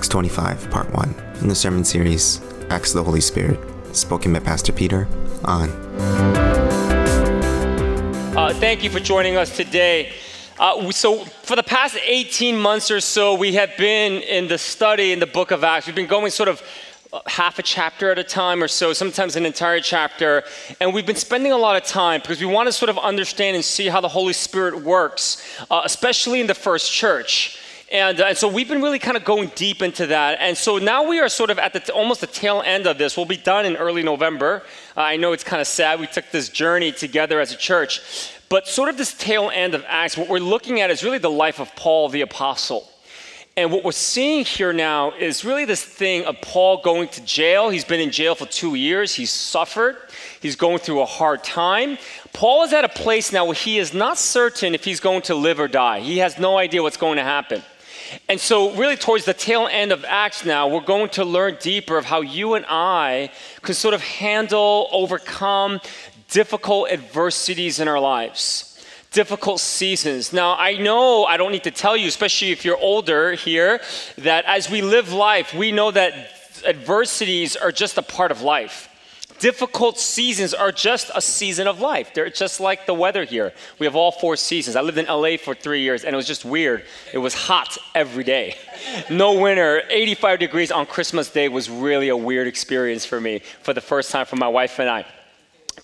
Acts 25, Part 1, in the sermon series Acts of the Holy Spirit, spoken by Pastor Peter Ahn. Uh, thank you for joining us today. Uh, so, for the past 18 months or so, we have been in the study in the book of Acts. We've been going sort of uh, half a chapter at a time or so, sometimes an entire chapter. And we've been spending a lot of time because we want to sort of understand and see how the Holy Spirit works, uh, especially in the first church. And, uh, and, so we've been really kind of going deep into that. And so now we are sort of at the t- almost the tail end of this. We'll be done in early November. Uh, I know it's kind of sad. We took this journey together as a church. But sort of this tail end of Acts, what we're looking at is really the life of Paul the Apostle. And what we're seeing here now is really this thing of Paul going to jail. He's been in jail for two years. He's suffered. He's going through a hard time. Paul is at a place now where he is not certain if he's going to live or die. He has no idea what's going to happen. And so, really, towards the tail end of Acts now, we're going to learn deeper of how you and I can sort of handle, overcome difficult adversities in our lives difficult seasons. Now, I know I don't need to tell you, especially if you're older here, that as we live life, we know that adversities are just a part of life difficult seasons are just a season of life. They're just like the weather here. We have all four seasons. I lived in LA for three years and it was just weird. It was hot every day. No winter, 85 degrees on Christmas Day was really a weird experience for me for the first time for my wife and I.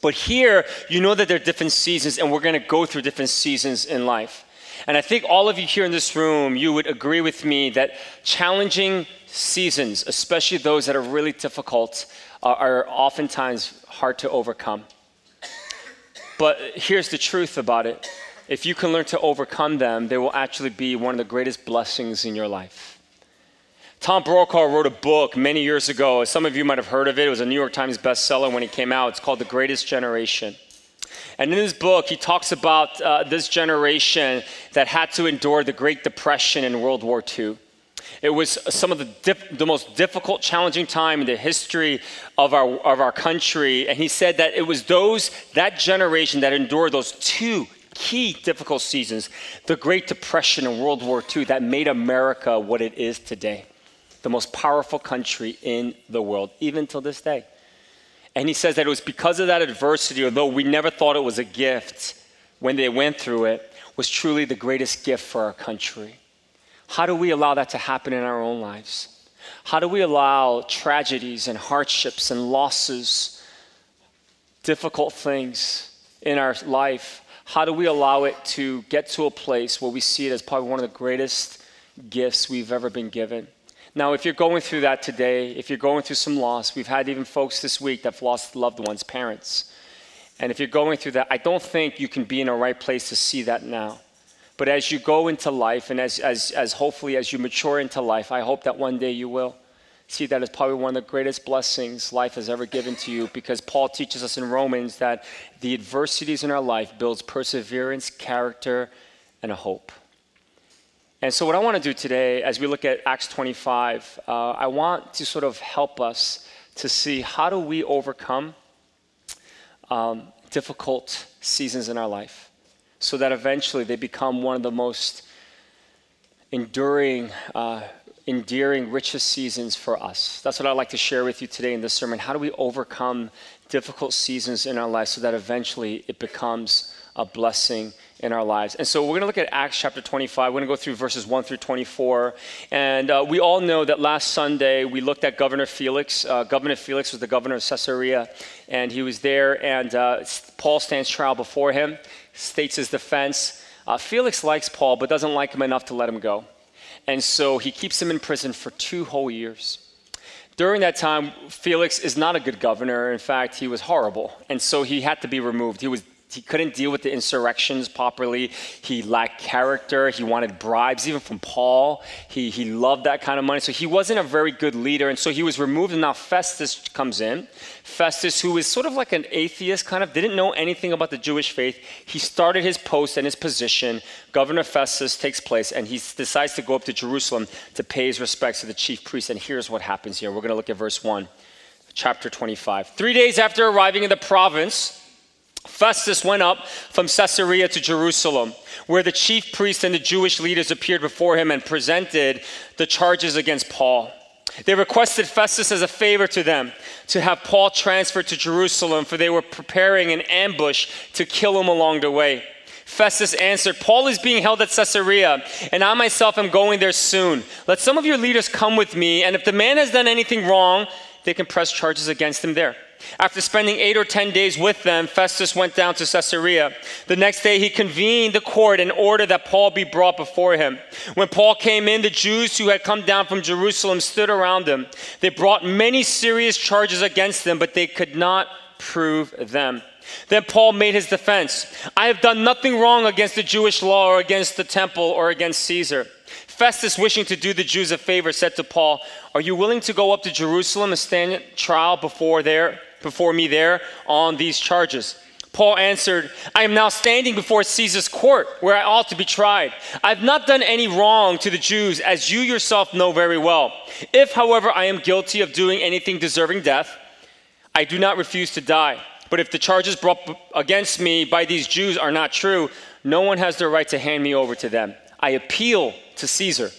But here, you know that there are different seasons and we're going to go through different seasons in life. And I think all of you here in this room, you would agree with me that challenging seasons, especially those that are really difficult, are oftentimes hard to overcome. But here's the truth about it if you can learn to overcome them, they will actually be one of the greatest blessings in your life. Tom Brokaw wrote a book many years ago. Some of you might have heard of it. It was a New York Times bestseller when it came out. It's called The Greatest Generation. And in his book, he talks about uh, this generation that had to endure the Great Depression and World War II. It was some of the, the most difficult, challenging time in the history of our, of our country. And he said that it was those, that generation that endured those two key difficult seasons, the Great Depression and World War II, that made America what it is today. The most powerful country in the world, even till this day. And he says that it was because of that adversity, although we never thought it was a gift when they went through it, was truly the greatest gift for our country. How do we allow that to happen in our own lives? How do we allow tragedies and hardships and losses, difficult things in our life? How do we allow it to get to a place where we see it as probably one of the greatest gifts we've ever been given? Now, if you're going through that today, if you're going through some loss, we've had even folks this week that have lost loved ones, parents. And if you're going through that, I don't think you can be in a right place to see that now. But as you go into life, and as, as, as hopefully as you mature into life, I hope that one day you will see that as probably one of the greatest blessings life has ever given to you because Paul teaches us in Romans that the adversities in our life builds perseverance, character, and hope. And so, what I want to do today, as we look at Acts 25, uh, I want to sort of help us to see how do we overcome um, difficult seasons in our life so that eventually they become one of the most enduring, uh, endearing, richest seasons for us. That's what I'd like to share with you today in this sermon. How do we overcome difficult seasons in our life so that eventually it becomes a blessing in our lives. And so we're going to look at Acts chapter 25. We're going to go through verses 1 through 24. And uh, we all know that last Sunday we looked at Governor Felix. Uh, governor Felix was the governor of Caesarea, and he was there, and uh, Paul stands trial before him states his defense. Uh, Felix likes Paul, but doesn't like him enough to let him go. And so he keeps him in prison for two whole years. During that time, Felix is not a good governor. In fact, he was horrible. And so he had to be removed. He was he couldn't deal with the insurrections properly. He lacked character. He wanted bribes, even from Paul. He, he loved that kind of money. So he wasn't a very good leader. And so he was removed. And now Festus comes in. Festus, who is sort of like an atheist, kind of didn't know anything about the Jewish faith. He started his post and his position. Governor Festus takes place, and he decides to go up to Jerusalem to pay his respects to the chief priest. And here's what happens here. We're going to look at verse 1, chapter 25. Three days after arriving in the province, Festus went up from Caesarea to Jerusalem, where the chief priests and the Jewish leaders appeared before him and presented the charges against Paul. They requested Festus as a favor to them to have Paul transferred to Jerusalem, for they were preparing an ambush to kill him along the way. Festus answered, Paul is being held at Caesarea, and I myself am going there soon. Let some of your leaders come with me, and if the man has done anything wrong, they can press charges against him there. After spending eight or ten days with them, Festus went down to Caesarea. The next day, he convened the court and ordered that Paul be brought before him. When Paul came in, the Jews who had come down from Jerusalem stood around him. They brought many serious charges against him, but they could not prove them. Then Paul made his defense I have done nothing wrong against the Jewish law or against the temple or against Caesar. Festus, wishing to do the Jews a favor, said to Paul, Are you willing to go up to Jerusalem and stand trial before there? Before me there on these charges. Paul answered, I am now standing before Caesar's court, where I ought to be tried. I have not done any wrong to the Jews, as you yourself know very well. If, however, I am guilty of doing anything deserving death, I do not refuse to die. But if the charges brought against me by these Jews are not true, no one has the right to hand me over to them. I appeal to Caesar.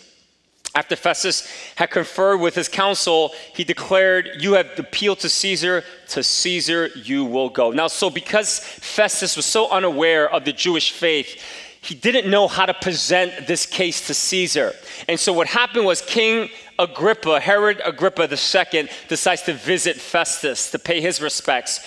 After Festus had conferred with his council, he declared, You have appealed to Caesar, to Caesar you will go. Now, so because Festus was so unaware of the Jewish faith, he didn't know how to present this case to Caesar. And so what happened was King Agrippa, Herod Agrippa II, decides to visit Festus to pay his respects.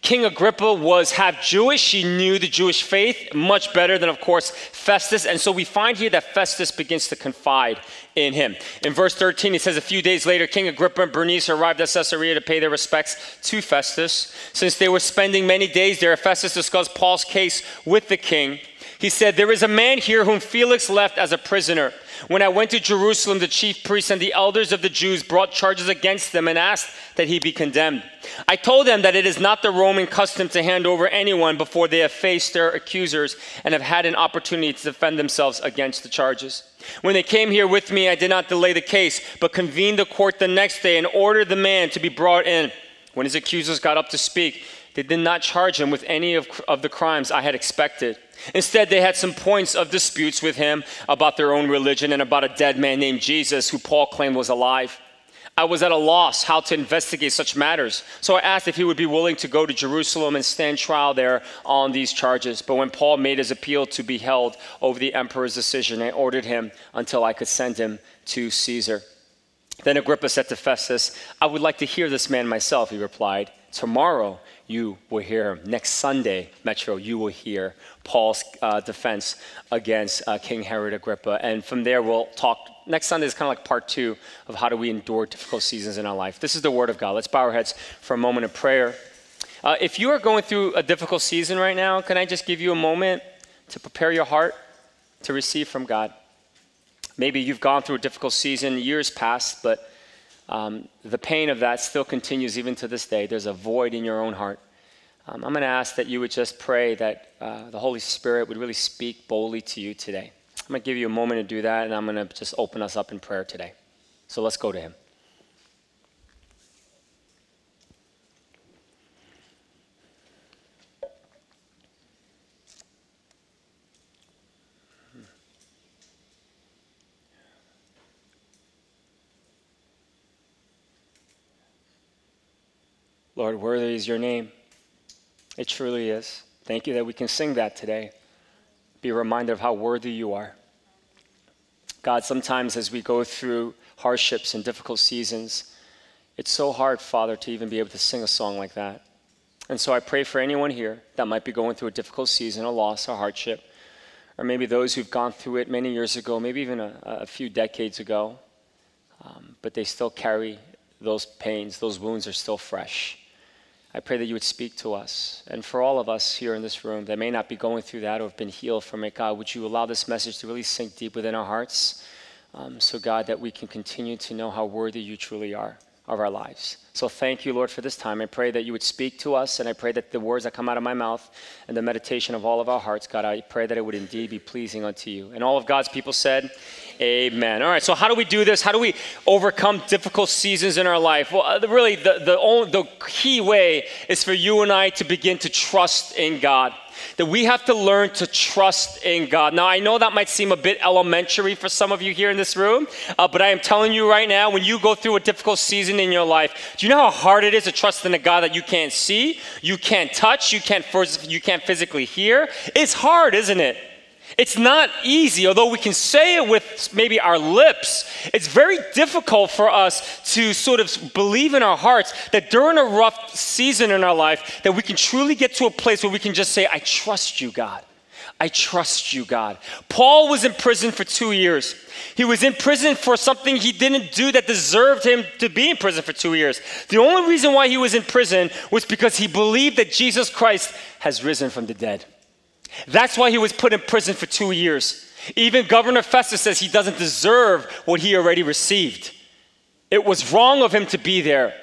King Agrippa was half Jewish. He knew the Jewish faith much better than, of course, Festus. And so we find here that Festus begins to confide in him. In verse 13, he says, A few days later, King Agrippa and Bernice arrived at Caesarea to pay their respects to Festus. Since they were spending many days there, Festus discussed Paul's case with the king. He said, There is a man here whom Felix left as a prisoner. When I went to Jerusalem, the chief priests and the elders of the Jews brought charges against them and asked that he be condemned. I told them that it is not the Roman custom to hand over anyone before they have faced their accusers and have had an opportunity to defend themselves against the charges. When they came here with me, I did not delay the case, but convened the court the next day and ordered the man to be brought in. When his accusers got up to speak, they did not charge him with any of, of the crimes I had expected. Instead, they had some points of disputes with him about their own religion and about a dead man named Jesus who Paul claimed was alive. I was at a loss how to investigate such matters, so I asked if he would be willing to go to Jerusalem and stand trial there on these charges. But when Paul made his appeal to be held over the emperor's decision, I ordered him until I could send him to Caesar. Then Agrippa said to Festus, I would like to hear this man myself, he replied. Tomorrow you will hear next Sunday, Metro, you will hear Paul's uh, defense against uh, King Herod Agrippa. And from there, we'll talk. Next Sunday is kind of like part two of how do we endure difficult seasons in our life. This is the Word of God. Let's bow our heads for a moment of prayer. Uh, if you are going through a difficult season right now, can I just give you a moment to prepare your heart to receive from God? Maybe you've gone through a difficult season years past, but um, the pain of that still continues even to this day. There's a void in your own heart. Um, I'm going to ask that you would just pray that uh, the Holy Spirit would really speak boldly to you today. I'm going to give you a moment to do that, and I'm going to just open us up in prayer today. So let's go to Him. Lord, worthy is your name. It truly is. Thank you that we can sing that today. Be reminded of how worthy you are. God, sometimes as we go through hardships and difficult seasons, it's so hard, Father, to even be able to sing a song like that. And so I pray for anyone here that might be going through a difficult season, a loss, a hardship, or maybe those who've gone through it many years ago, maybe even a, a few decades ago, um, but they still carry those pains, those wounds are still fresh. I pray that you would speak to us. And for all of us here in this room that may not be going through that or have been healed from it, God, would you allow this message to really sink deep within our hearts? Um, so, God, that we can continue to know how worthy you truly are of our lives. So, thank you, Lord, for this time. I pray that you would speak to us, and I pray that the words that come out of my mouth and the meditation of all of our hearts, God, I pray that it would indeed be pleasing unto you. And all of God's people said, Amen. All right, so how do we do this? How do we overcome difficult seasons in our life? Well, uh, really, the, the, only, the key way is for you and I to begin to trust in God. That we have to learn to trust in God. Now, I know that might seem a bit elementary for some of you here in this room, uh, but I am telling you right now, when you go through a difficult season in your life, do you know how hard it is to trust in a God that you can't see, you can't touch, you can't, you can't physically hear? It's hard, isn't it? It's not easy, although we can say it with maybe our lips. It's very difficult for us to sort of believe in our hearts that during a rough season in our life, that we can truly get to a place where we can just say, I trust you, God. I trust you, God. Paul was in prison for two years. He was in prison for something he didn't do that deserved him to be in prison for two years. The only reason why he was in prison was because he believed that Jesus Christ has risen from the dead. That's why he was put in prison for two years. Even Governor Festus says he doesn't deserve what he already received. It was wrong of him to be there.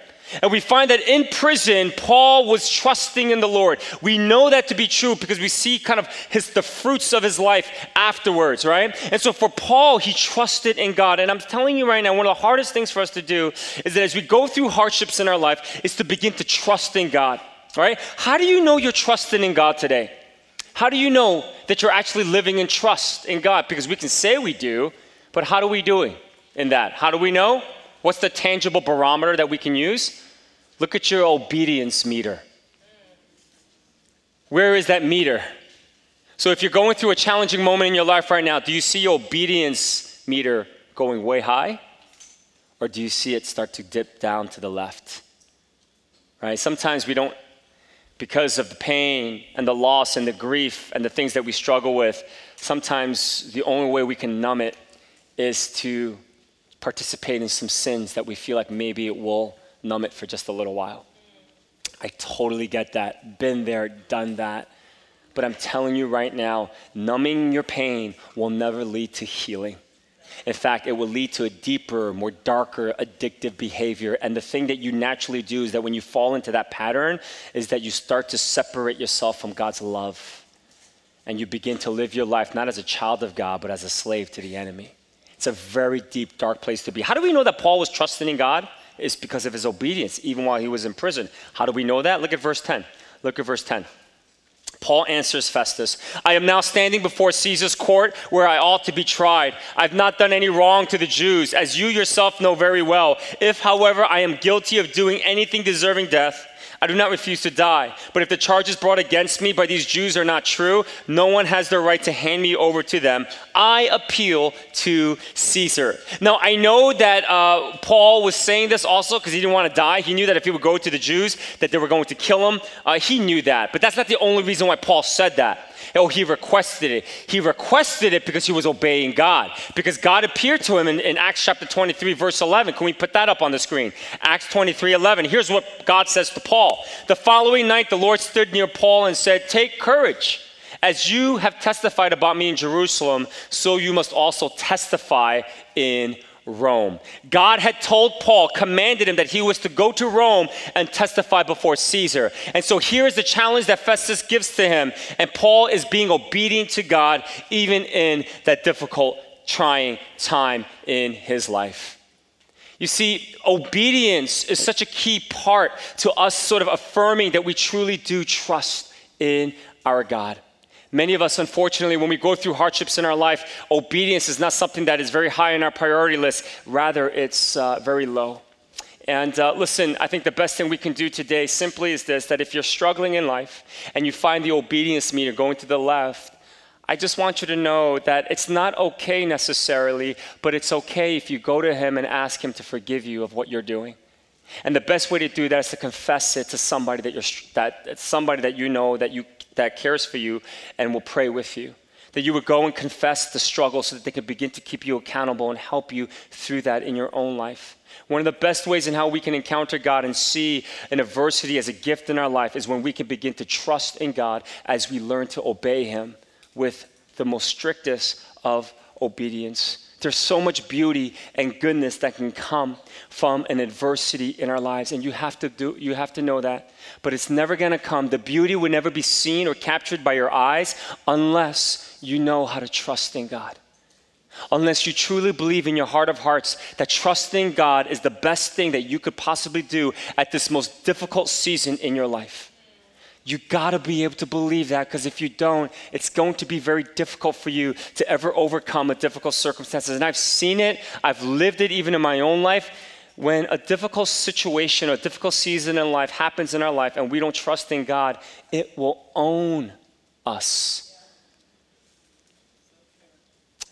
And we find that in prison, Paul was trusting in the Lord. We know that to be true because we see kind of his, the fruits of his life afterwards, right? And so for Paul, he trusted in God. And I'm telling you right now, one of the hardest things for us to do is that as we go through hardships in our life, is to begin to trust in God, right? How do you know you're trusting in God today? How do you know that you're actually living in trust in God? Because we can say we do, but how do we do in that? How do we know? What's the tangible barometer that we can use? Look at your obedience meter. Where is that meter? So if you're going through a challenging moment in your life right now, do you see your obedience meter going way high? Or do you see it start to dip down to the left? Right? Sometimes we don't because of the pain and the loss and the grief and the things that we struggle with, sometimes the only way we can numb it is to participate in some sins that we feel like maybe it will numb it for just a little while. I totally get that. Been there, done that. But I'm telling you right now, numbing your pain will never lead to healing. In fact, it will lead to a deeper, more darker, addictive behavior. And the thing that you naturally do is that when you fall into that pattern, is that you start to separate yourself from God's love. And you begin to live your life not as a child of God, but as a slave to the enemy. It's a very deep, dark place to be. How do we know that Paul was trusting in God? It's because of his obedience, even while he was in prison. How do we know that? Look at verse 10. Look at verse 10. Paul answers Festus, I am now standing before Caesar's court where I ought to be tried. I've not done any wrong to the Jews, as you yourself know very well. If, however, I am guilty of doing anything deserving death, I do not refuse to die. But if the charges brought against me by these Jews are not true, no one has the right to hand me over to them. I appeal to Caesar. Now, I know that uh, Paul was saying this also because he didn't want to die. He knew that if he would go to the Jews, that they were going to kill him. Uh, he knew that. But that's not the only reason why Paul said that. Oh, he requested it. He requested it because he was obeying God. Because God appeared to him in, in, Acts chapter 23, verse 11. Can we put that up on the screen? Acts 23, 11. Here's what God says to Paul. The following night, the Lord stood near Paul and said, Take courage. As you have testified about me in Jerusalem, so you must also testify in Rome. God had told Paul, commanded him that he was to go to Rome and testify before Caesar. And so here is the challenge that Festus gives to him. And Paul is being obedient to God even in that difficult, trying time in his life. You see, obedience is such a key part to us sort of affirming that we truly do trust in our God. Many of us, unfortunately, when we go through hardships in our life, obedience is not something that is very high on our priority list. Rather, it's uh, very low. And uh, listen, I think the best thing we can do today simply is this that if you're struggling in life and you find the obedience meter going to the left, I just want you to know that it's not okay necessarily, but it's okay if you go to Him and ask Him to forgive you of what you're doing. And the best way to do that is to confess it to somebody that you're that somebody that you know that you that cares for you and will pray with you. That you would go and confess the struggle so that they could begin to keep you accountable and help you through that in your own life. One of the best ways in how we can encounter God and see an adversity as a gift in our life is when we can begin to trust in God as we learn to obey Him with the most strictest of obedience. There's so much beauty and goodness that can come from an adversity in our lives, and you have to do you have to know that. But it's never gonna come. The beauty will never be seen or captured by your eyes unless you know how to trust in God. unless you truly believe in your heart of hearts that trusting God is the best thing that you could possibly do at this most difficult season in your life. You gotta be able to believe that because if you don't, it's going to be very difficult for you to ever overcome a difficult circumstances. And I've seen it, I've lived it even in my own life. When a difficult situation or a difficult season in life happens in our life and we don't trust in God, it will own us.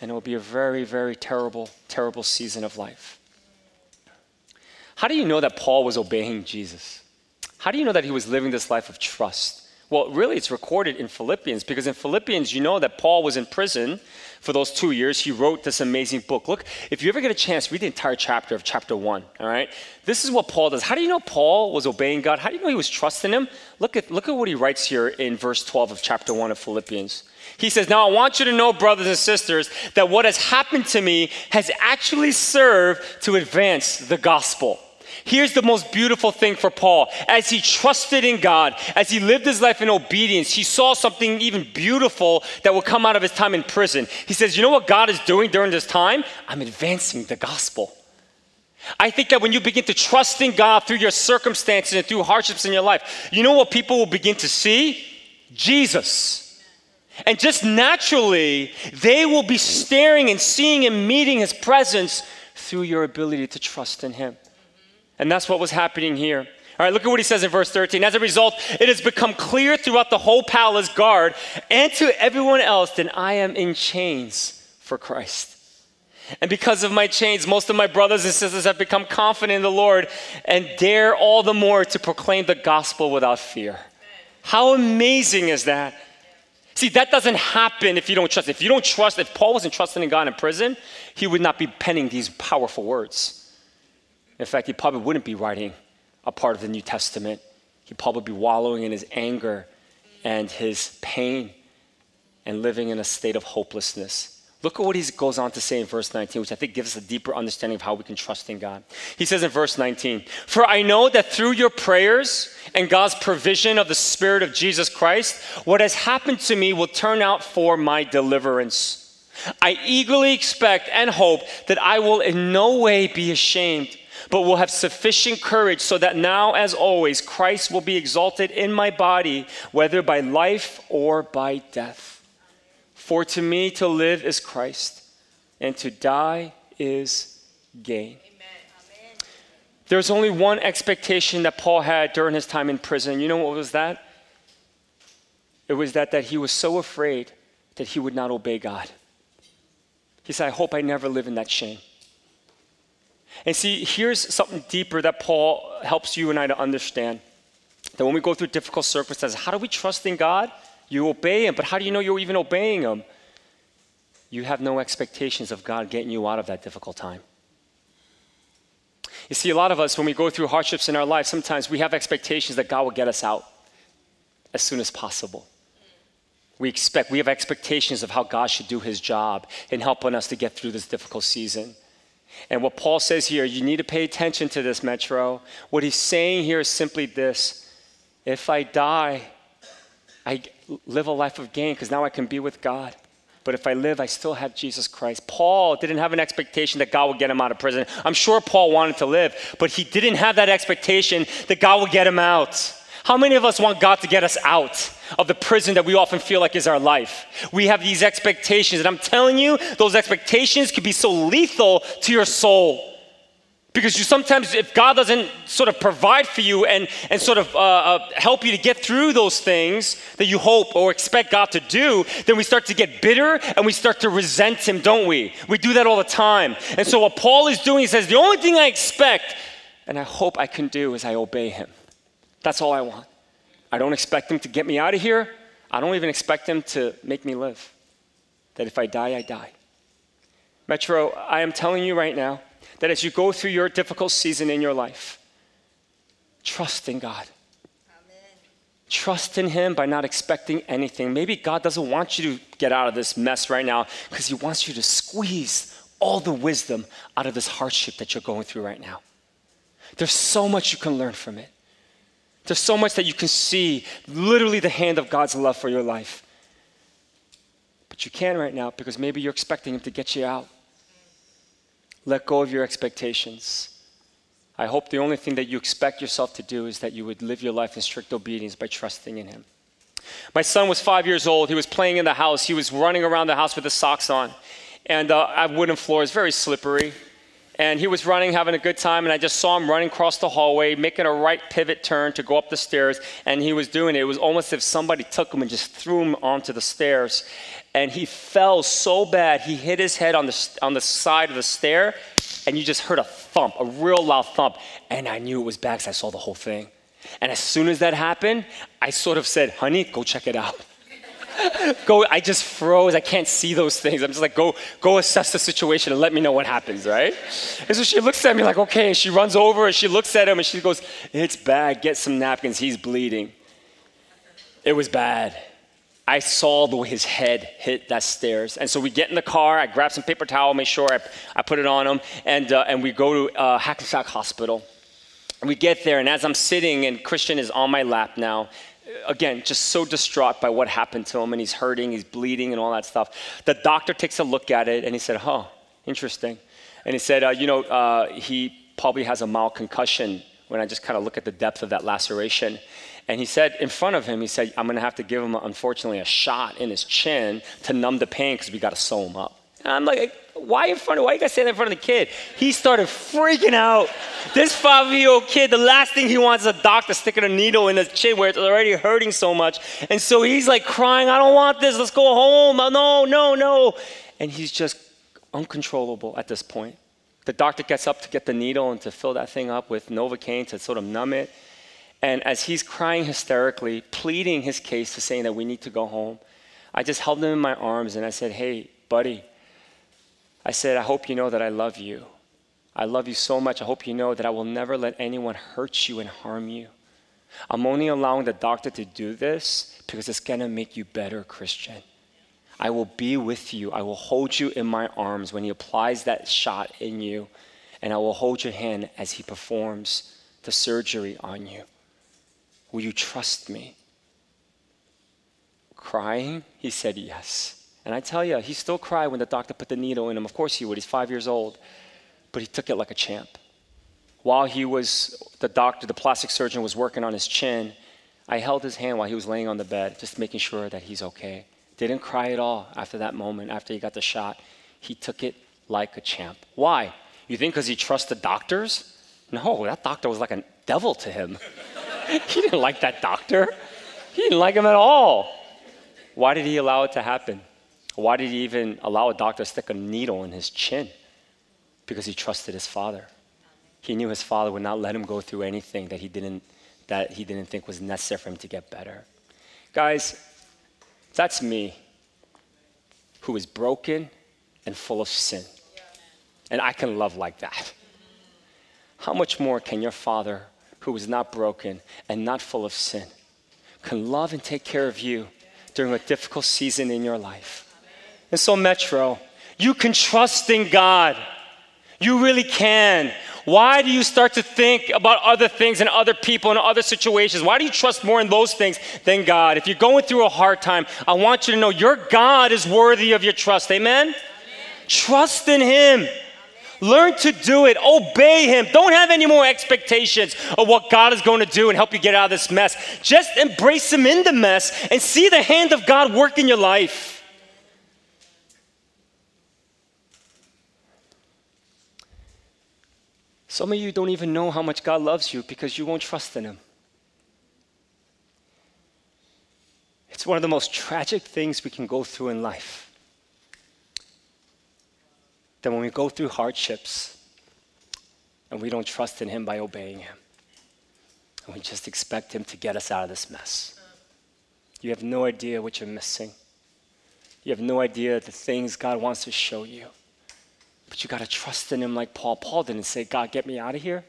And it will be a very, very terrible, terrible season of life. How do you know that Paul was obeying Jesus? How do you know that he was living this life of trust? Well, really, it's recorded in Philippians because in Philippians, you know that Paul was in prison for those two years. He wrote this amazing book. Look, if you ever get a chance, read the entire chapter of chapter one, all right? This is what Paul does. How do you know Paul was obeying God? How do you know he was trusting him? Look at, look at what he writes here in verse 12 of chapter one of Philippians. He says, Now I want you to know, brothers and sisters, that what has happened to me has actually served to advance the gospel. Here's the most beautiful thing for Paul. As he trusted in God, as he lived his life in obedience, he saw something even beautiful that would come out of his time in prison. He says, You know what God is doing during this time? I'm advancing the gospel. I think that when you begin to trust in God through your circumstances and through hardships in your life, you know what people will begin to see? Jesus. And just naturally, they will be staring and seeing and meeting his presence through your ability to trust in him. And that's what was happening here. All right, look at what he says in verse 13. As a result, it has become clear throughout the whole palace guard and to everyone else that I am in chains for Christ. And because of my chains, most of my brothers and sisters have become confident in the Lord and dare all the more to proclaim the gospel without fear. How amazing is that? See, that doesn't happen if you don't trust. If you don't trust, if Paul wasn't trusting in God in prison, he would not be penning these powerful words. In fact, he probably wouldn't be writing a part of the New Testament. He'd probably be wallowing in his anger and his pain and living in a state of hopelessness. Look at what he goes on to say in verse 19, which I think gives us a deeper understanding of how we can trust in God. He says in verse 19, For I know that through your prayers and God's provision of the Spirit of Jesus Christ, what has happened to me will turn out for my deliverance. I eagerly expect and hope that I will in no way be ashamed but will have sufficient courage so that now, as always, Christ will be exalted in my body, whether by life or by death. For to me to live is Christ, and to die is gain. There's only one expectation that Paul had during his time in prison. You know what was that? It was that, that he was so afraid that he would not obey God. He said, I hope I never live in that shame. And see, here's something deeper that Paul helps you and I to understand. That when we go through difficult circumstances, how do we trust in God? You obey Him, but how do you know you're even obeying Him? You have no expectations of God getting you out of that difficult time. You see, a lot of us, when we go through hardships in our life, sometimes we have expectations that God will get us out as soon as possible. We expect, we have expectations of how God should do his job in helping us to get through this difficult season. And what Paul says here, you need to pay attention to this, Metro. What he's saying here is simply this if I die, I live a life of gain because now I can be with God. But if I live, I still have Jesus Christ. Paul didn't have an expectation that God would get him out of prison. I'm sure Paul wanted to live, but he didn't have that expectation that God would get him out. How many of us want God to get us out of the prison that we often feel like is our life? We have these expectations, and I'm telling you, those expectations can be so lethal to your soul. Because you sometimes, if God doesn't sort of provide for you and, and sort of uh, uh, help you to get through those things that you hope or expect God to do, then we start to get bitter and we start to resent Him, don't we? We do that all the time. And so, what Paul is doing, he says, the only thing I expect and I hope I can do is I obey Him. That's all I want. I don't expect him to get me out of here. I don't even expect him to make me live. That if I die, I die. Metro, I am telling you right now that as you go through your difficult season in your life, trust in God. Amen. Trust in Him by not expecting anything. Maybe God doesn't want you to get out of this mess right now because He wants you to squeeze all the wisdom out of this hardship that you're going through right now. There's so much you can learn from it. There's so much that you can see, literally, the hand of God's love for your life. But you can right now because maybe you're expecting Him to get you out. Let go of your expectations. I hope the only thing that you expect yourself to do is that you would live your life in strict obedience by trusting in Him. My son was five years old. He was playing in the house. He was running around the house with his socks on. And uh, I have wooden floors, very slippery. And he was running, having a good time, and I just saw him running across the hallway, making a right pivot turn to go up the stairs. And he was doing it. It was almost as if somebody took him and just threw him onto the stairs. And he fell so bad, he hit his head on the, on the side of the stair, and you just heard a thump, a real loud thump. And I knew it was bad because I saw the whole thing. And as soon as that happened, I sort of said, honey, go check it out. go, I just froze. I can't see those things. I'm just like, go, go assess the situation and let me know what happens, right? And so she looks at me like, okay. And She runs over and she looks at him and she goes, it's bad. Get some napkins. He's bleeding. It was bad. I saw the way his head hit that stairs. And so we get in the car. I grab some paper towel, make sure I, I put it on him, and, uh, and we go to uh, Hackensack Hospital. We get there, and as I'm sitting, and Christian is on my lap now, again, just so distraught by what happened to him, and he's hurting, he's bleeding, and all that stuff. The doctor takes a look at it, and he said, Huh, interesting. And he said, uh, You know, uh, he probably has a mild concussion when I just kind of look at the depth of that laceration. And he said, in front of him, he said, I'm going to have to give him, unfortunately, a shot in his chin to numb the pain because we got to sew him up. And I'm like, why in front of, why you that in front of the kid? He started freaking out. This five year old kid, the last thing he wants is a doctor sticking a needle in his chin where it's already hurting so much. And so he's like crying, I don't want this, let's go home. No, no, no. And he's just uncontrollable at this point. The doctor gets up to get the needle and to fill that thing up with Novocaine to sort of numb it. And as he's crying hysterically, pleading his case to saying that we need to go home, I just held him in my arms and I said, Hey, buddy, I said, I hope you know that I love you. I love you so much. I hope you know that I will never let anyone hurt you and harm you. I'm only allowing the doctor to do this because it's going to make you better, Christian. I will be with you. I will hold you in my arms when he applies that shot in you, and I will hold your hand as he performs the surgery on you. Will you trust me? Crying? He said yes. And I tell you, he still cried when the doctor put the needle in him. Of course he would. He's five years old. But he took it like a champ. While he was, the doctor, the plastic surgeon was working on his chin, I held his hand while he was laying on the bed, just making sure that he's okay. Didn't cry at all after that moment, after he got the shot. He took it like a champ. Why? You think because he trusted doctors? No, that doctor was like a devil to him. he didn't like that doctor. He didn't like him at all. Why did he allow it to happen? Why did he even allow a doctor to stick a needle in his chin? Because he trusted his father. He knew his father would not let him go through anything that he didn't, that he didn't think was necessary for him to get better. Guys, that's me who is broken and full of sin. And I can love like that. How much more can your father, who is not broken and not full of sin, can love and take care of you during a difficult season in your life? And so, Metro, you can trust in God. You really can. Why do you start to think about other things and other people and other situations? Why do you trust more in those things than God? If you're going through a hard time, I want you to know your God is worthy of your trust. Amen? Amen. Trust in Him. Learn to do it. Obey Him. Don't have any more expectations of what God is going to do and help you get out of this mess. Just embrace Him in the mess and see the hand of God work in your life. Some of you don't even know how much God loves you because you won't trust in Him. It's one of the most tragic things we can go through in life. That when we go through hardships and we don't trust in Him by obeying Him, and we just expect Him to get us out of this mess. You have no idea what you're missing. You have no idea the things God wants to show you. But you got to trust in him like Paul. Paul didn't say, God, get me out of here.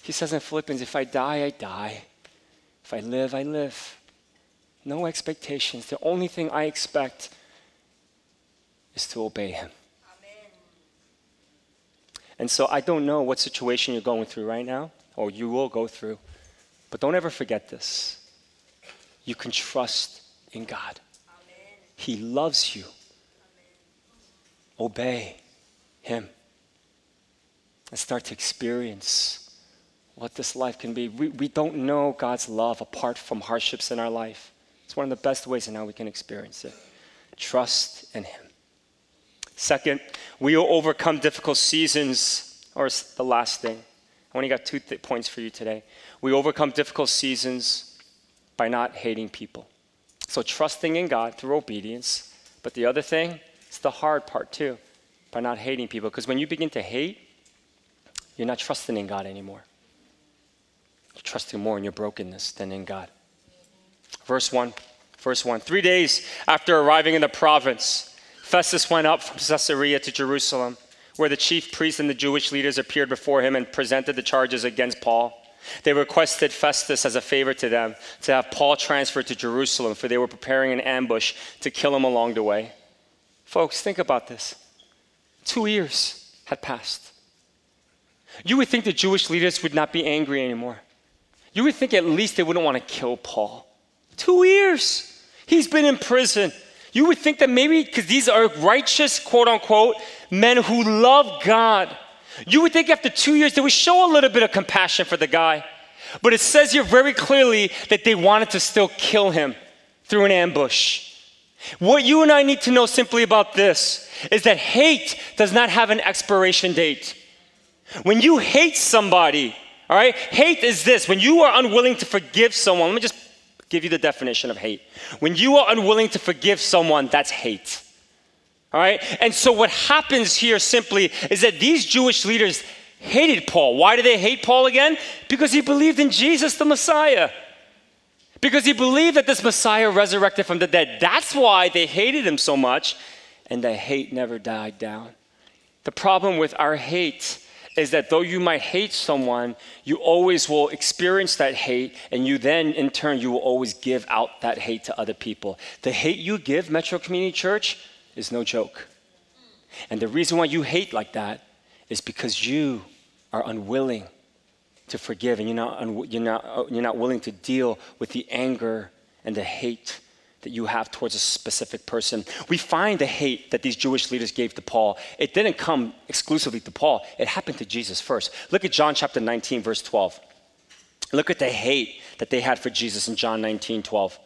He says in Philippians, if I die, I die. If I live, I live. No expectations. The only thing I expect is to obey him. Amen. And so I don't know what situation you're going through right now, or you will go through, but don't ever forget this. You can trust in God. He loves you. Obey Him and start to experience what this life can be. We, we don't know God's love apart from hardships in our life. It's one of the best ways in how we can experience it. Trust in Him. Second, we will overcome difficult seasons, or the last thing. I only got two th- points for you today. We overcome difficult seasons by not hating people. So, trusting in God through obedience. But the other thing, it's the hard part too, by not hating people. Because when you begin to hate, you're not trusting in God anymore. You're trusting more in your brokenness than in God. Verse 1. Verse 1. Three days after arriving in the province, Festus went up from Caesarea to Jerusalem, where the chief priests and the Jewish leaders appeared before him and presented the charges against Paul. They requested Festus as a favor to them to have Paul transferred to Jerusalem, for they were preparing an ambush to kill him along the way. Folks, think about this. Two years had passed. You would think the Jewish leaders would not be angry anymore. You would think at least they wouldn't want to kill Paul. Two years. He's been in prison. You would think that maybe because these are righteous, quote unquote, men who love God, you would think after two years they would show a little bit of compassion for the guy. But it says here very clearly that they wanted to still kill him through an ambush. What you and I need to know simply about this is that hate does not have an expiration date. When you hate somebody, all right, hate is this when you are unwilling to forgive someone, let me just give you the definition of hate. When you are unwilling to forgive someone, that's hate. All right? And so what happens here simply is that these Jewish leaders hated Paul. Why did they hate Paul again? Because he believed in Jesus, the Messiah. Because he believed that this Messiah resurrected from the dead. That's why they hated him so much, and the hate never died down. The problem with our hate is that though you might hate someone, you always will experience that hate, and you then, in turn, you will always give out that hate to other people. The hate you give, Metro Community Church, is no joke. And the reason why you hate like that is because you are unwilling to forgive and you're not, you're not, uh, you're not willing to deal with the anger and the hate that you have towards a specific person. We find the hate that these Jewish leaders gave to Paul. It didn't come exclusively to Paul, it happened to Jesus first. Look at John chapter 19, verse 12. Look at the hate that they had for Jesus in John 19, 12.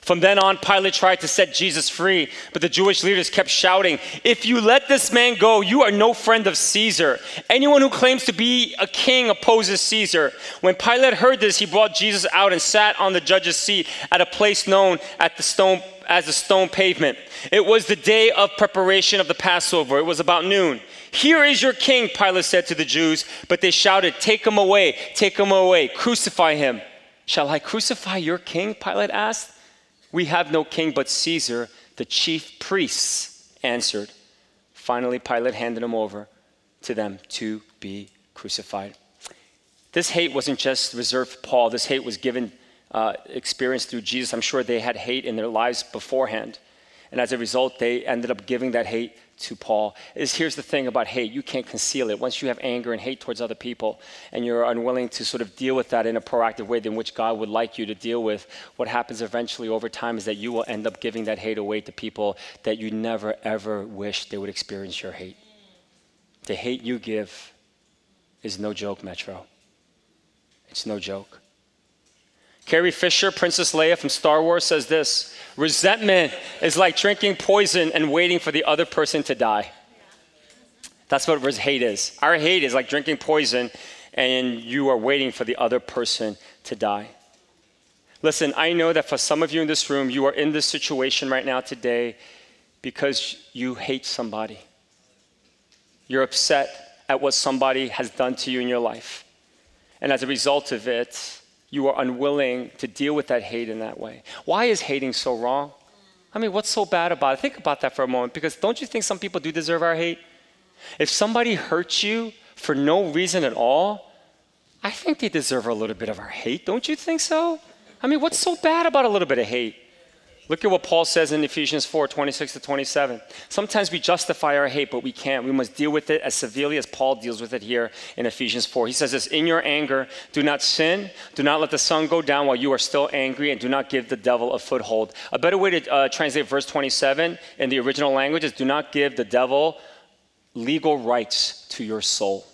From then on, Pilate tried to set Jesus free, but the Jewish leaders kept shouting, If you let this man go, you are no friend of Caesar. Anyone who claims to be a king opposes Caesar. When Pilate heard this, he brought Jesus out and sat on the judge's seat at a place known at the stone, as the stone pavement. It was the day of preparation of the Passover. It was about noon. Here is your king, Pilate said to the Jews, but they shouted, Take him away, take him away, crucify him. Shall I crucify your king? Pilate asked. We have no king but Caesar, the chief priests answered. Finally, Pilate handed him over to them to be crucified. This hate wasn't just reserved for Paul, this hate was given, uh, experienced through Jesus. I'm sure they had hate in their lives beforehand. And as a result, they ended up giving that hate to Paul is here's the thing about hate you can't conceal it. Once you have anger and hate towards other people and you're unwilling to sort of deal with that in a proactive way in which God would like you to deal with, what happens eventually over time is that you will end up giving that hate away to people that you never ever wish they would experience your hate. The hate you give is no joke, Metro. It's no joke. Carrie Fisher, Princess Leia from Star Wars, says this Resentment is like drinking poison and waiting for the other person to die. That's what hate is. Our hate is like drinking poison and you are waiting for the other person to die. Listen, I know that for some of you in this room, you are in this situation right now today because you hate somebody. You're upset at what somebody has done to you in your life. And as a result of it, you are unwilling to deal with that hate in that way. Why is hating so wrong? I mean, what's so bad about it? Think about that for a moment because don't you think some people do deserve our hate? If somebody hurts you for no reason at all, I think they deserve a little bit of our hate. Don't you think so? I mean, what's so bad about a little bit of hate? Look at what Paul says in Ephesians 4 26 to 27. Sometimes we justify our hate, but we can't. We must deal with it as severely as Paul deals with it here in Ephesians 4. He says this In your anger, do not sin. Do not let the sun go down while you are still angry, and do not give the devil a foothold. A better way to uh, translate verse 27 in the original language is do not give the devil legal rights to your soul.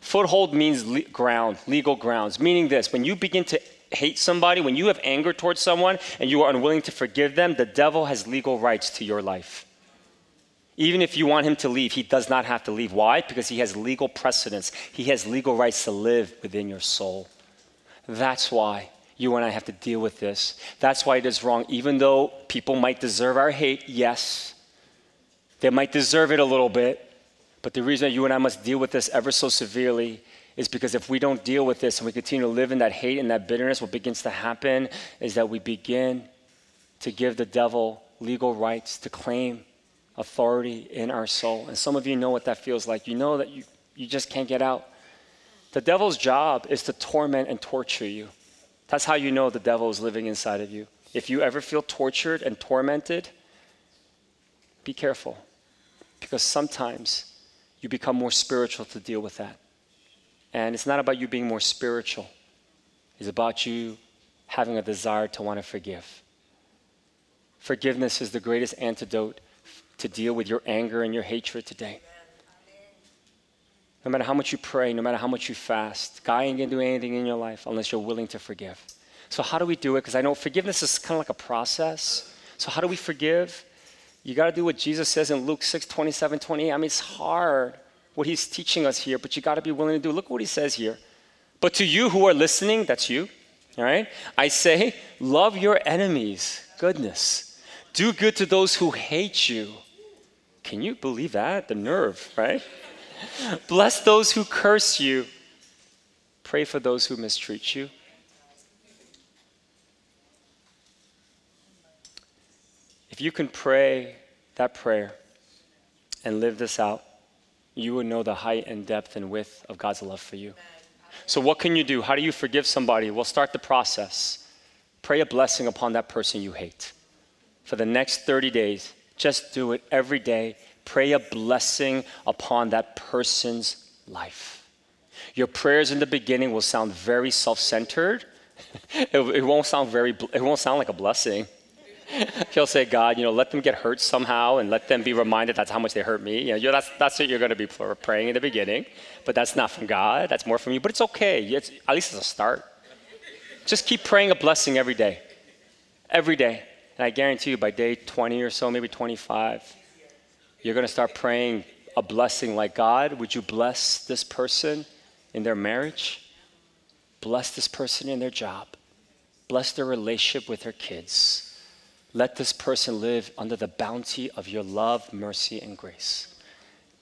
Foothold means le- ground, legal grounds, meaning this when you begin to hate somebody, when you have anger towards someone and you are unwilling to forgive them, the devil has legal rights to your life. Even if you want him to leave, he does not have to leave. Why? Because he has legal precedence. He has legal rights to live within your soul. That's why you and I have to deal with this. That's why it is wrong. Even though people might deserve our hate, yes, they might deserve it a little bit. But the reason that you and I must deal with this ever so severely is because if we don't deal with this and we continue to live in that hate and that bitterness, what begins to happen is that we begin to give the devil legal rights to claim authority in our soul. And some of you know what that feels like. You know that you, you just can't get out. The devil's job is to torment and torture you. That's how you know the devil is living inside of you. If you ever feel tortured and tormented, be careful because sometimes you become more spiritual to deal with that. And it's not about you being more spiritual, it's about you having a desire to want to forgive. Forgiveness is the greatest antidote to deal with your anger and your hatred today. No matter how much you pray, no matter how much you fast, God ain't gonna do anything in your life unless you're willing to forgive. So, how do we do it? Because I know forgiveness is kind of like a process. So, how do we forgive? You got to do what Jesus says in Luke 6 27, 28. I mean, it's hard what he's teaching us here, but you got to be willing to do. Look what he says here. But to you who are listening, that's you, all right? I say, love your enemies. Goodness. Do good to those who hate you. Can you believe that? The nerve, right? Bless those who curse you. Pray for those who mistreat you. If you can pray that prayer and live this out, you will know the height and depth and width of God's love for you. So, what can you do? How do you forgive somebody? Well, start the process. Pray a blessing upon that person you hate. For the next 30 days, just do it every day. Pray a blessing upon that person's life. Your prayers in the beginning will sound very self centered. it, it, won't sound very, it won't sound like a blessing. He'll say, God, you know, let them get hurt somehow and let them be reminded that's how much they hurt me. You know, that's, that's what you're going to be praying in the beginning. But that's not from God. That's more from you. But it's okay. It's, at least it's a start. Just keep praying a blessing every day. Every day. And I guarantee you, by day 20 or so, maybe 25, you're going to start praying a blessing like God, would you bless this person in their marriage? Bless this person in their job. Bless their relationship with their kids let this person live under the bounty of your love, mercy, and grace.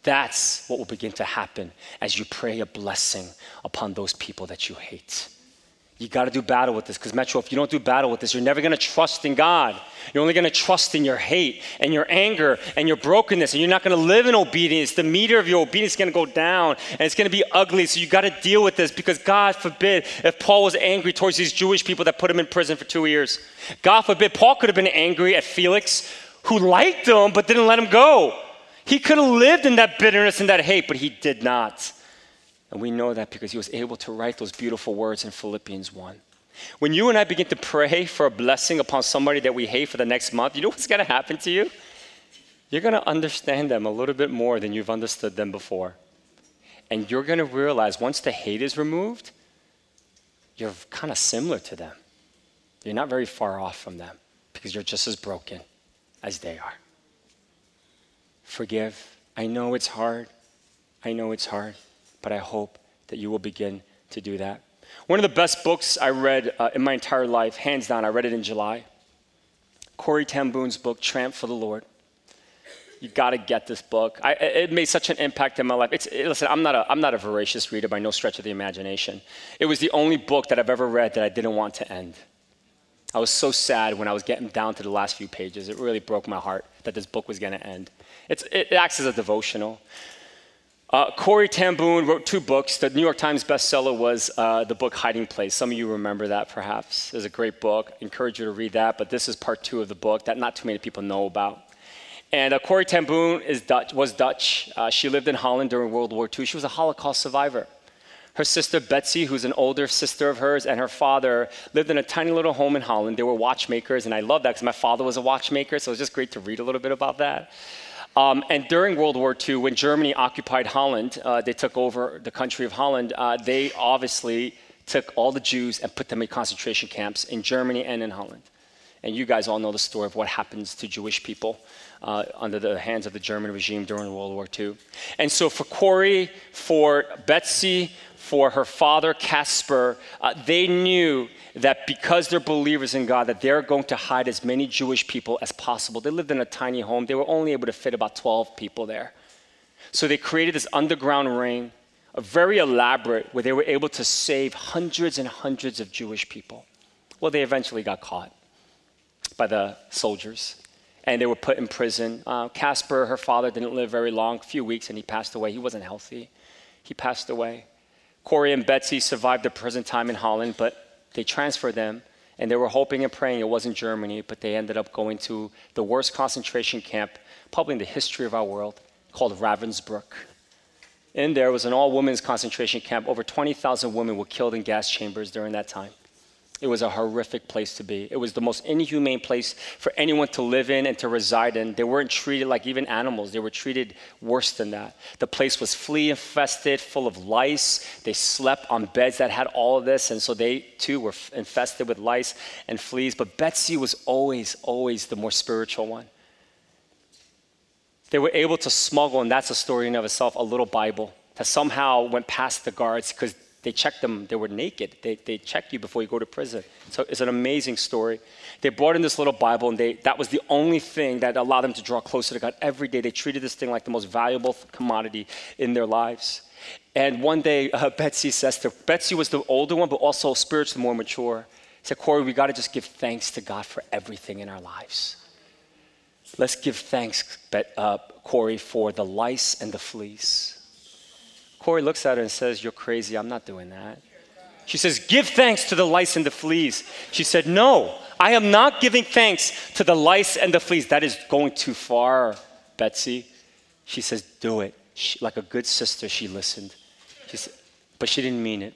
That's what will begin to happen as you pray a blessing upon those people that you hate. You got to do battle with this because, Metro, if you don't do battle with this, you're never going to trust in God. You're only going to trust in your hate and your anger and your brokenness, and you're not going to live in obedience. The meter of your obedience is going to go down, and it's going to be ugly. So you got to deal with this because, God forbid, if Paul was angry towards these Jewish people that put him in prison for two years, God forbid, Paul could have been angry at Felix, who liked him but didn't let him go. He could have lived in that bitterness and that hate, but he did not. And we know that because he was able to write those beautiful words in Philippians 1. When you and I begin to pray for a blessing upon somebody that we hate for the next month, you know what's going to happen to you? You're going to understand them a little bit more than you've understood them before. And you're going to realize once the hate is removed, you're kind of similar to them. You're not very far off from them because you're just as broken as they are. Forgive. I know it's hard. I know it's hard but I hope that you will begin to do that. One of the best books I read uh, in my entire life, hands down, I read it in July. Corrie ten Boom's book, Tramp for the Lord. You got to get this book. I, it made such an impact in my life. It's, it, listen, I'm not, a, I'm not a voracious reader by no stretch of the imagination. It was the only book that I've ever read that I didn't want to end. I was so sad when I was getting down to the last few pages. It really broke my heart that this book was going to end. It's, it acts as a devotional. Uh, Corrie ten Boom wrote two books. The New York Times bestseller was uh, the book Hiding Place. Some of you remember that perhaps. It's a great book. I encourage you to read that, but this is part two of the book that not too many people know about. And uh, Corrie ten Boom is Dutch, was Dutch. Uh, she lived in Holland during World War II. She was a Holocaust survivor. Her sister Betsie, who's an older sister of hers, and her father lived in a tiny little home in Holland. They were watchmakers, and I love that because my father was a watchmaker, so it was just great to read a little bit about that. Um, and during World War II, when Germany occupied Holland, uh, they took over the country of Holland, uh, they obviously took all the Jews and put them in concentration camps in Germany and in Holland. And you guys all know the story of what happens to Jewish people uh, under the hands of the German regime during World War II. And so for Corrie, for Betsie, for her father Casper, uh, they knew that because they're believers in God, that they're going to hide as many Jewish people as possible. They lived in a tiny home. They were only able to fit about 12 people there. So they created this underground ring, a very elaborate, where they were able to save hundreds and hundreds of Jewish people. Well, they eventually got caught by the soldiers and they were put in prison. Uh, Casper, her father, didn't live very long, a few weeks, and he passed away. He wasn't healthy. He passed away. Corrie and Betsie survived the prison time in Holland, but they transferred them, and they were hoping and praying it wasn't Germany, but they ended up going to the worst concentration camp, probably in the history of our world, called Ravensbrück. In there was an all women's concentration camp. Over 20,000 women were killed in gas chambers during that time. It was a horrific place to be. It was the most inhumane place for anyone to live in and to reside in. They weren't treated like even animals, they were treated worse than that. The place was flea infested, full of lice. They slept on beds that had all of this, and so they too were infested with lice and fleas. But Betsie was always, always the more spiritual one. They were able to smuggle, and that's a story in of itself, a little Bible that somehow went past the guards because they checked them, they were naked. They, they check you before you go to prison. So it's an amazing story. They brought in this little Bible, and they, that was the only thing that allowed them to draw closer to God. Every day, they treated this thing like the most valuable commodity in their lives. And one day, uh, Betsie says to Betsie was the older one, but also spiritually more mature. Said, Corrie, we got to just give thanks to God for everything in our lives. Let's give thanks, uh, Corrie, for the lice and the fleas. Corrie looks at her and says, You're crazy. I'm not doing that. She says, Give thanks to the lice and the fleas. She said, No, I am not giving thanks to the lice and the fleas. That is going too far, Betsie. She says, Do it. She, like a good sister, she listened. She said, but she didn't mean it.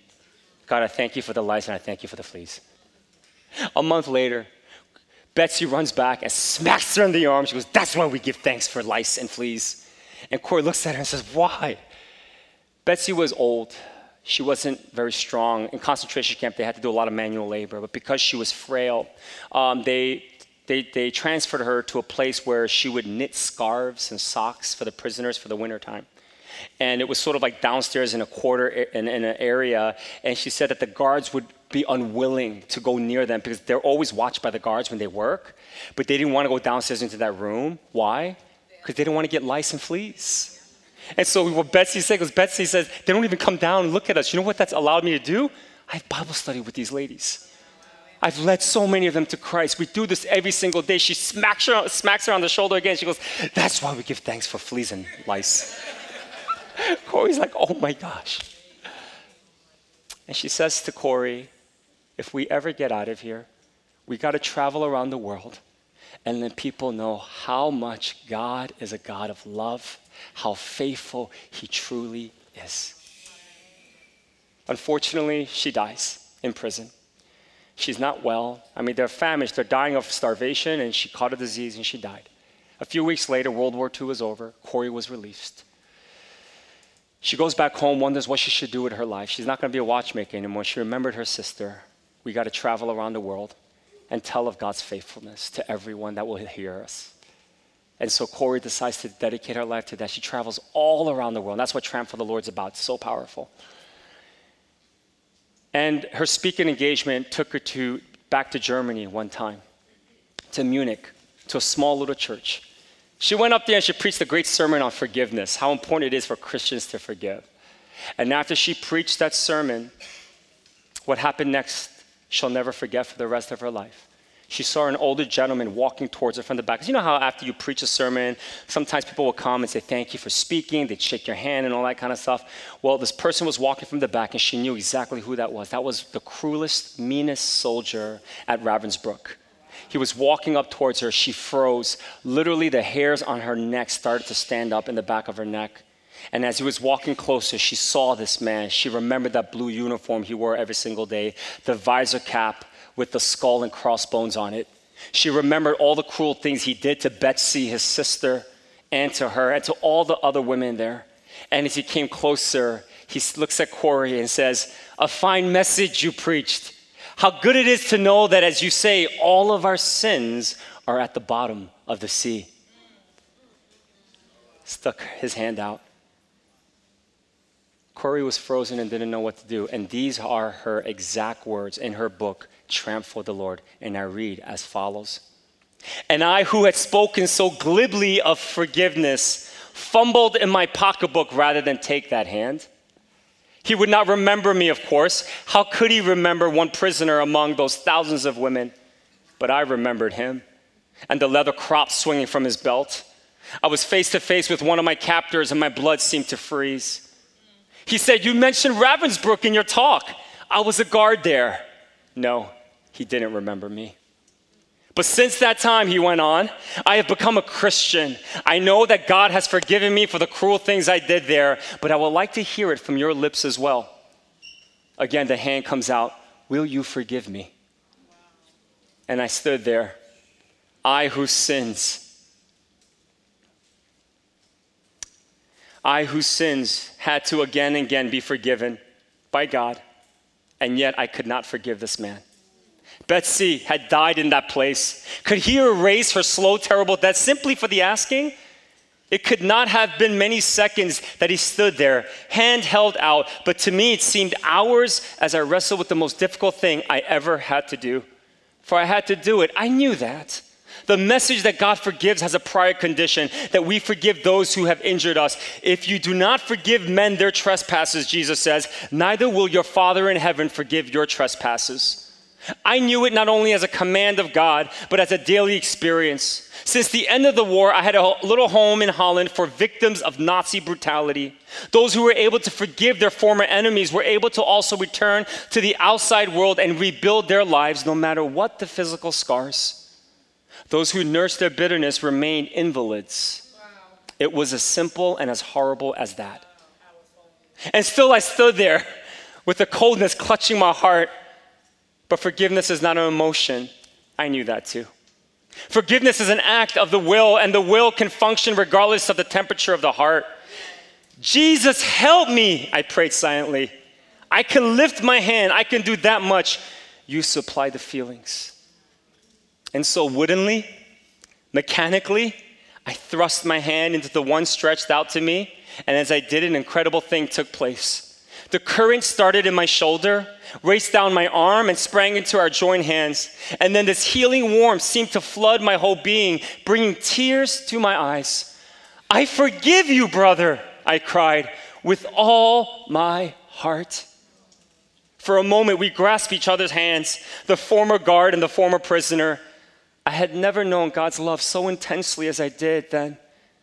God, I thank you for the lice and I thank you for the fleas. A month later, Betsie runs back and smacks her in the arm. She goes, That's why we give thanks for lice and fleas. And Corrie looks at her and says, Why? Betsie was old. She wasn't very strong. In concentration camp, they had to do a lot of manual labor, but because she was frail, um, they, they, they transferred her to a place where she would knit scarves and socks for the prisoners for the wintertime. And it was sort of like downstairs in a quarter, in, in an area. And she said that the guards would be unwilling to go near them because they're always watched by the guards when they work, but they didn't want to go downstairs into that room. Why? Because they didn't want to get lice and fleas. And so what Betsie said was Betsie says, they don't even come down and look at us. You know what that's allowed me to do? I have Bible study with these ladies. I've led so many of them to Christ. We do this every single day. She smacks her, smacks her on the shoulder again. She goes, That's why we give thanks for fleas and lice. Corrie's like, Oh my gosh. And she says to Corrie, If we ever get out of here, we got to travel around the world and let people know how much God is a God of love how faithful he truly is. Unfortunately, she dies in prison. She's not well. I mean, they're famished, they're dying of starvation, and she caught a disease and she died. A few weeks later, World War II was over. Corrie was released. She goes back home, wonders what she should do with her life. She's not going to be a watchmaker anymore. She remembered her sister. We got to travel around the world and tell of God's faithfulness to everyone that will hear us. And so Corrie decides to dedicate her life to that. She travels all around the world. That's what Tramp for the Lord's about. It's so powerful. And her speaking engagement took her to back to Germany one time, to Munich, to a small little church. She went up there and she preached a great sermon on forgiveness, how important it is for Christians to forgive. And after she preached that sermon, what happened next, she'll never forget for the rest of her life. She saw an older gentleman walking towards her from the back. You know how after you preach a sermon, sometimes people will come and say, Thank you for speaking. They'd shake your hand and all that kind of stuff. Well, this person was walking from the back and she knew exactly who that was. That was the cruelest, meanest soldier at Ravensbrück. He was walking up towards her. She froze. Literally, the hairs on her neck started to stand up in the back of her neck. And as he was walking closer, she saw this man. She remembered that blue uniform he wore every single day, the visor cap with the skull and crossbones on it. She remembered all the cruel things he did to Betsie, his sister, and to her, and to all the other women there. And as he came closer, he looks at Corrie and says, A fine message you preached. How good it is to know that, as you say, all of our sins are at the bottom of the sea. Stuck his hand out. Corey was frozen and didn't know what to do. And these are her exact words in her book, Tramp for the Lord. And I read as follows And I, who had spoken so glibly of forgiveness, fumbled in my pocketbook rather than take that hand. He would not remember me, of course. How could he remember one prisoner among those thousands of women? But I remembered him and the leather crop swinging from his belt. I was face to face with one of my captors and my blood seemed to freeze. He said, You mentioned Ravensbrück in your talk. I was a guard there. No, he didn't remember me. But since that time, he went on, I have become a Christian. I know that God has forgiven me for the cruel things I did there, but I would like to hear it from your lips as well. Again, the hand comes out Will you forgive me? And I stood there, I who sins I, whose sins had to again and again be forgiven by God, and yet I could not forgive this man. Betsie had died in that place. Could he erase her slow, terrible death simply for the asking? It could not have been many seconds that he stood there, hand held out, but to me it seemed hours as I wrestled with the most difficult thing I ever had to do. For I had to do it. I knew that. The message that God forgives has a prior condition that we forgive those who have injured us. If you do not forgive men their trespasses, Jesus says, neither will your Father in heaven forgive your trespasses. I knew it not only as a command of God, but as a daily experience. Since the end of the war, I had a little home in Holland for victims of Nazi brutality. Those who were able to forgive their former enemies were able to also return to the outside world and rebuild their lives no matter what the physical scars. Those who nursed their bitterness remained invalids. Wow. It was as simple and as horrible as that. And still, I stood there with the coldness clutching my heart. But forgiveness is not an emotion. I knew that too. Forgiveness is an act of the will, and the will can function regardless of the temperature of the heart. Jesus, help me, I prayed silently. I can lift my hand, I can do that much. You supply the feelings. And so, woodenly, mechanically, I thrust my hand into the one stretched out to me, and as I did, an incredible thing took place. The current started in my shoulder, raced down my arm, and sprang into our joined hands. And then this healing warmth seemed to flood my whole being, bringing tears to my eyes. I forgive you, brother, I cried, with all my heart. For a moment, we grasped each other's hands, the former guard and the former prisoner. I had never known God's love so intensely as I did then.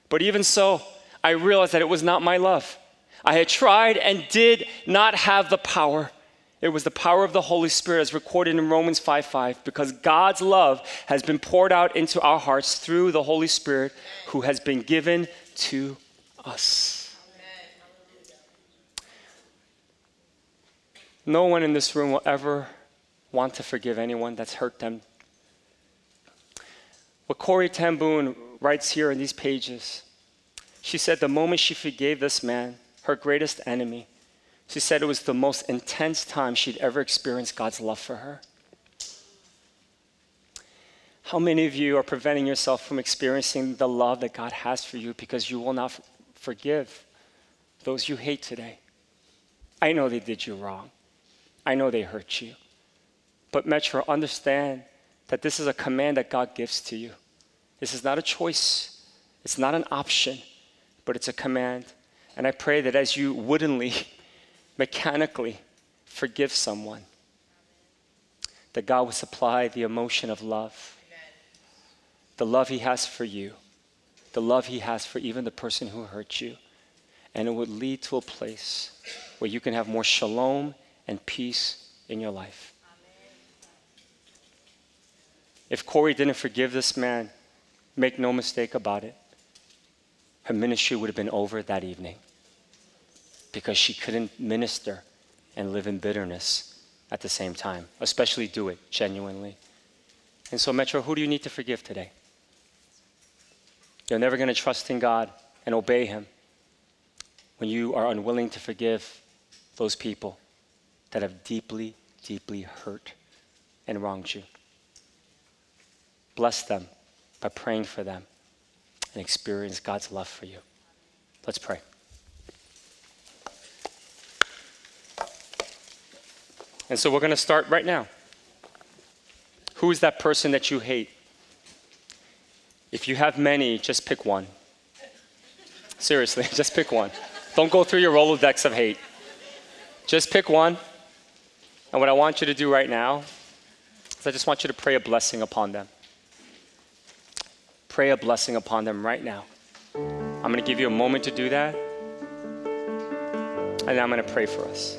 But even so, I realized that it was not my love. I had tried and did not have the power. It was the power of the Holy Spirit as recorded in Romans 5 5, because God's love has been poured out into our hearts through the Holy Spirit who has been given to us. No one in this room will ever want to forgive anyone that's hurt them what Corrie ten Boom writes here in these pages, she said the moment she forgave this man, her greatest enemy, she said it was the most intense time she'd ever experienced God's love for her. How many of you are preventing yourself from experiencing the love that God has for you because you will not forgive those you hate today? I know they did you wrong. I know they hurt you. But Metro, understand that this is a command that God gives to you. This is not a choice, it's not an option, but it's a command. And I pray that as you woodenly, mechanically forgive someone, that God would supply the emotion of love, the love He has for you, the love He has for even the person who hurt you. And it would lead to a place where you can have more shalom and peace in your life. If Corey didn't forgive this man, make no mistake about it, her ministry would have been over that evening because she couldn't minister and live in bitterness at the same time, especially do it genuinely. And so, Metro, who do you need to forgive today? You're never going to trust in God and obey Him when you are unwilling to forgive those people that have deeply, deeply hurt and wronged you. Bless them by praying for them and experience God's love for you. Let's pray. And so we're going to start right now. Who is that person that you hate? If you have many, just pick one. Seriously, just pick one. Don't go through your Rolodex of hate. Just pick one. And what I want you to do right now is I just want you to pray a blessing upon them. Pray a blessing upon them right now. I'm going to give you a moment to do that. And then I'm going to pray for us.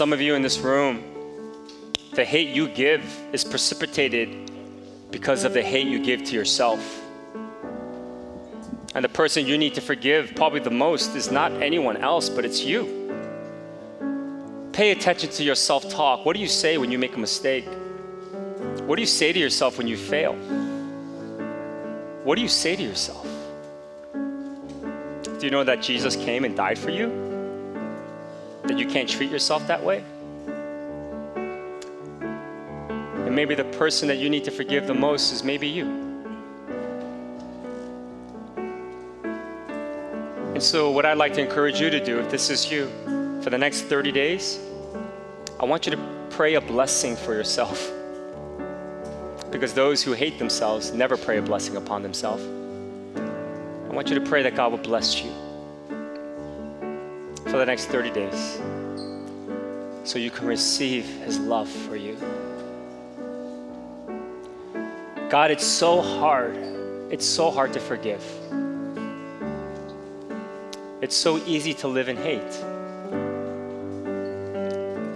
Some of you in this room, the hate you give is precipitated because of the hate you give to yourself. And the person you need to forgive, probably the most, is not anyone else, but it's you. Pay attention to your self talk. What do you say when you make a mistake? What do you say to yourself when you fail? What do you say to yourself? Do you know that Jesus came and died for you? You can't treat yourself that way? And maybe the person that you need to forgive the most is maybe you. And so, what I'd like to encourage you to do, if this is you, for the next 30 days, I want you to pray a blessing for yourself. Because those who hate themselves never pray a blessing upon themselves. I want you to pray that God will bless you for the next 30 days so you can receive His love for you. God, it's so hard. It's so hard to forgive. It's so easy to live in hate.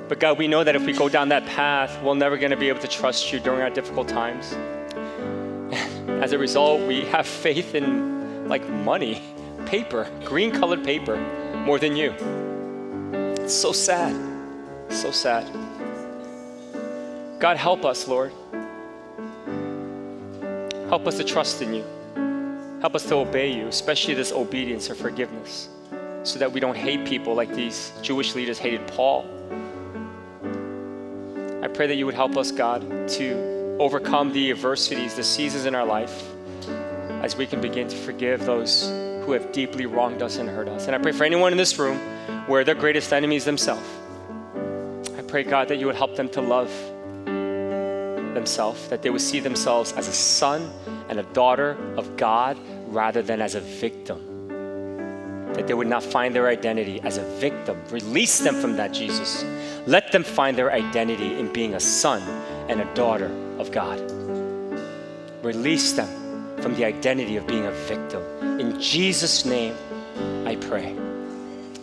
But God, we know that if we go down that path, we're never going to be able to trust you during our difficult times. As a result, we have faith in like money, paper, green colored paper, more than you. It's so sad. So sad. God, help us, Lord. Help us to trust in you. Help us to obey you, especially this obedience or forgiveness, so that we don't hate people like these Jewish leaders hated Paul. I pray that you would help us, God, to overcome the adversities, the seasons in our life, as we can begin to forgive those who have deeply wronged us and hurt us. And I pray for anyone in this room where their greatest enemies themselves. I pray, God, that you would help them to love themselves, that they would see themselves as a son and a daughter of God rather than as a victim. That they would not find their identity as a victim. Release them from that, Jesus. Let them find their identity in being a son and a daughter of God. Release them from the identity of being a victim. In Jesus' name, I pray.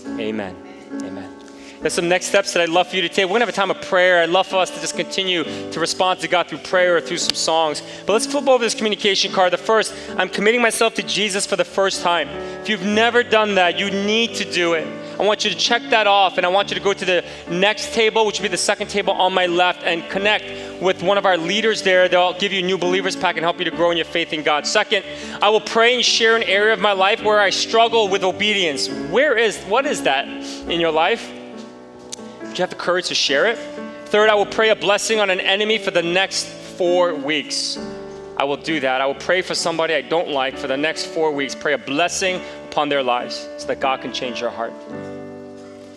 Amen. Amen. There's some next steps that I'd love for you to take. We're going to have a time of prayer. I'd love for us to just continue to respond to God through prayer or through some songs. But let's flip over this communication card. The first, I'm committing myself to Jesus for the first time. If you've never done that, you need to do it. I want you to check that off, and I want you to go to the next table, which will be the second table on my left, and connect with one of our leaders there. They'll give you a new believers pack and help you to grow in your faith in God. Second, I will pray and share an area of my life where I struggle with obedience. Where is, what is that in your life? Do you have the courage to share it? Third, I will pray a blessing on an enemy for the next four weeks. I will do that. I will pray for somebody I don't like for the next four weeks. Pray a blessing upon their lives so that God can change their heart.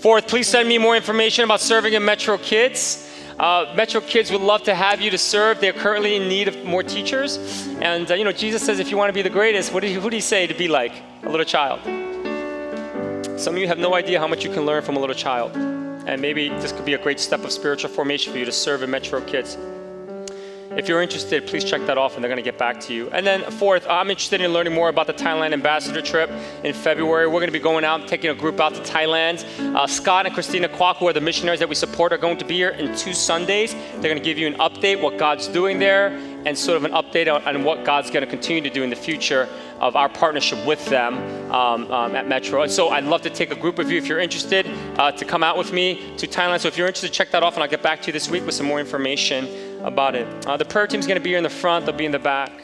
Fourth, please send me more information about serving in Metro Kids. Uh, Metro Kids would love to have you to serve. They're currently in need of more teachers. And, uh, you know, Jesus says if you want to be the greatest, what did he, who did he say to be like? A little child. Some of you have no idea how much you can learn from a little child. And maybe this could be a great step of spiritual formation for you to serve in Metro Kids. If you're interested, please check that off and they're going to get back to you. And then, fourth, I'm interested in learning more about the Thailand ambassador trip in February. We're going to be going out, and taking a group out to Thailand. Uh, Scott and Christina Kwok, who are the missionaries that we support, are going to be here in two Sundays. They're going to give you an update what God's doing there and sort of an update on, on what God's going to continue to do in the future of our partnership with them um, um, at Metro. And so I'd love to take a group of you, if you're interested, uh, to come out with me to Thailand. So if you're interested, check that off, and I'll get back to you this week with some more information about it. Uh, the prayer team's going to be here in the front, they'll be in the back.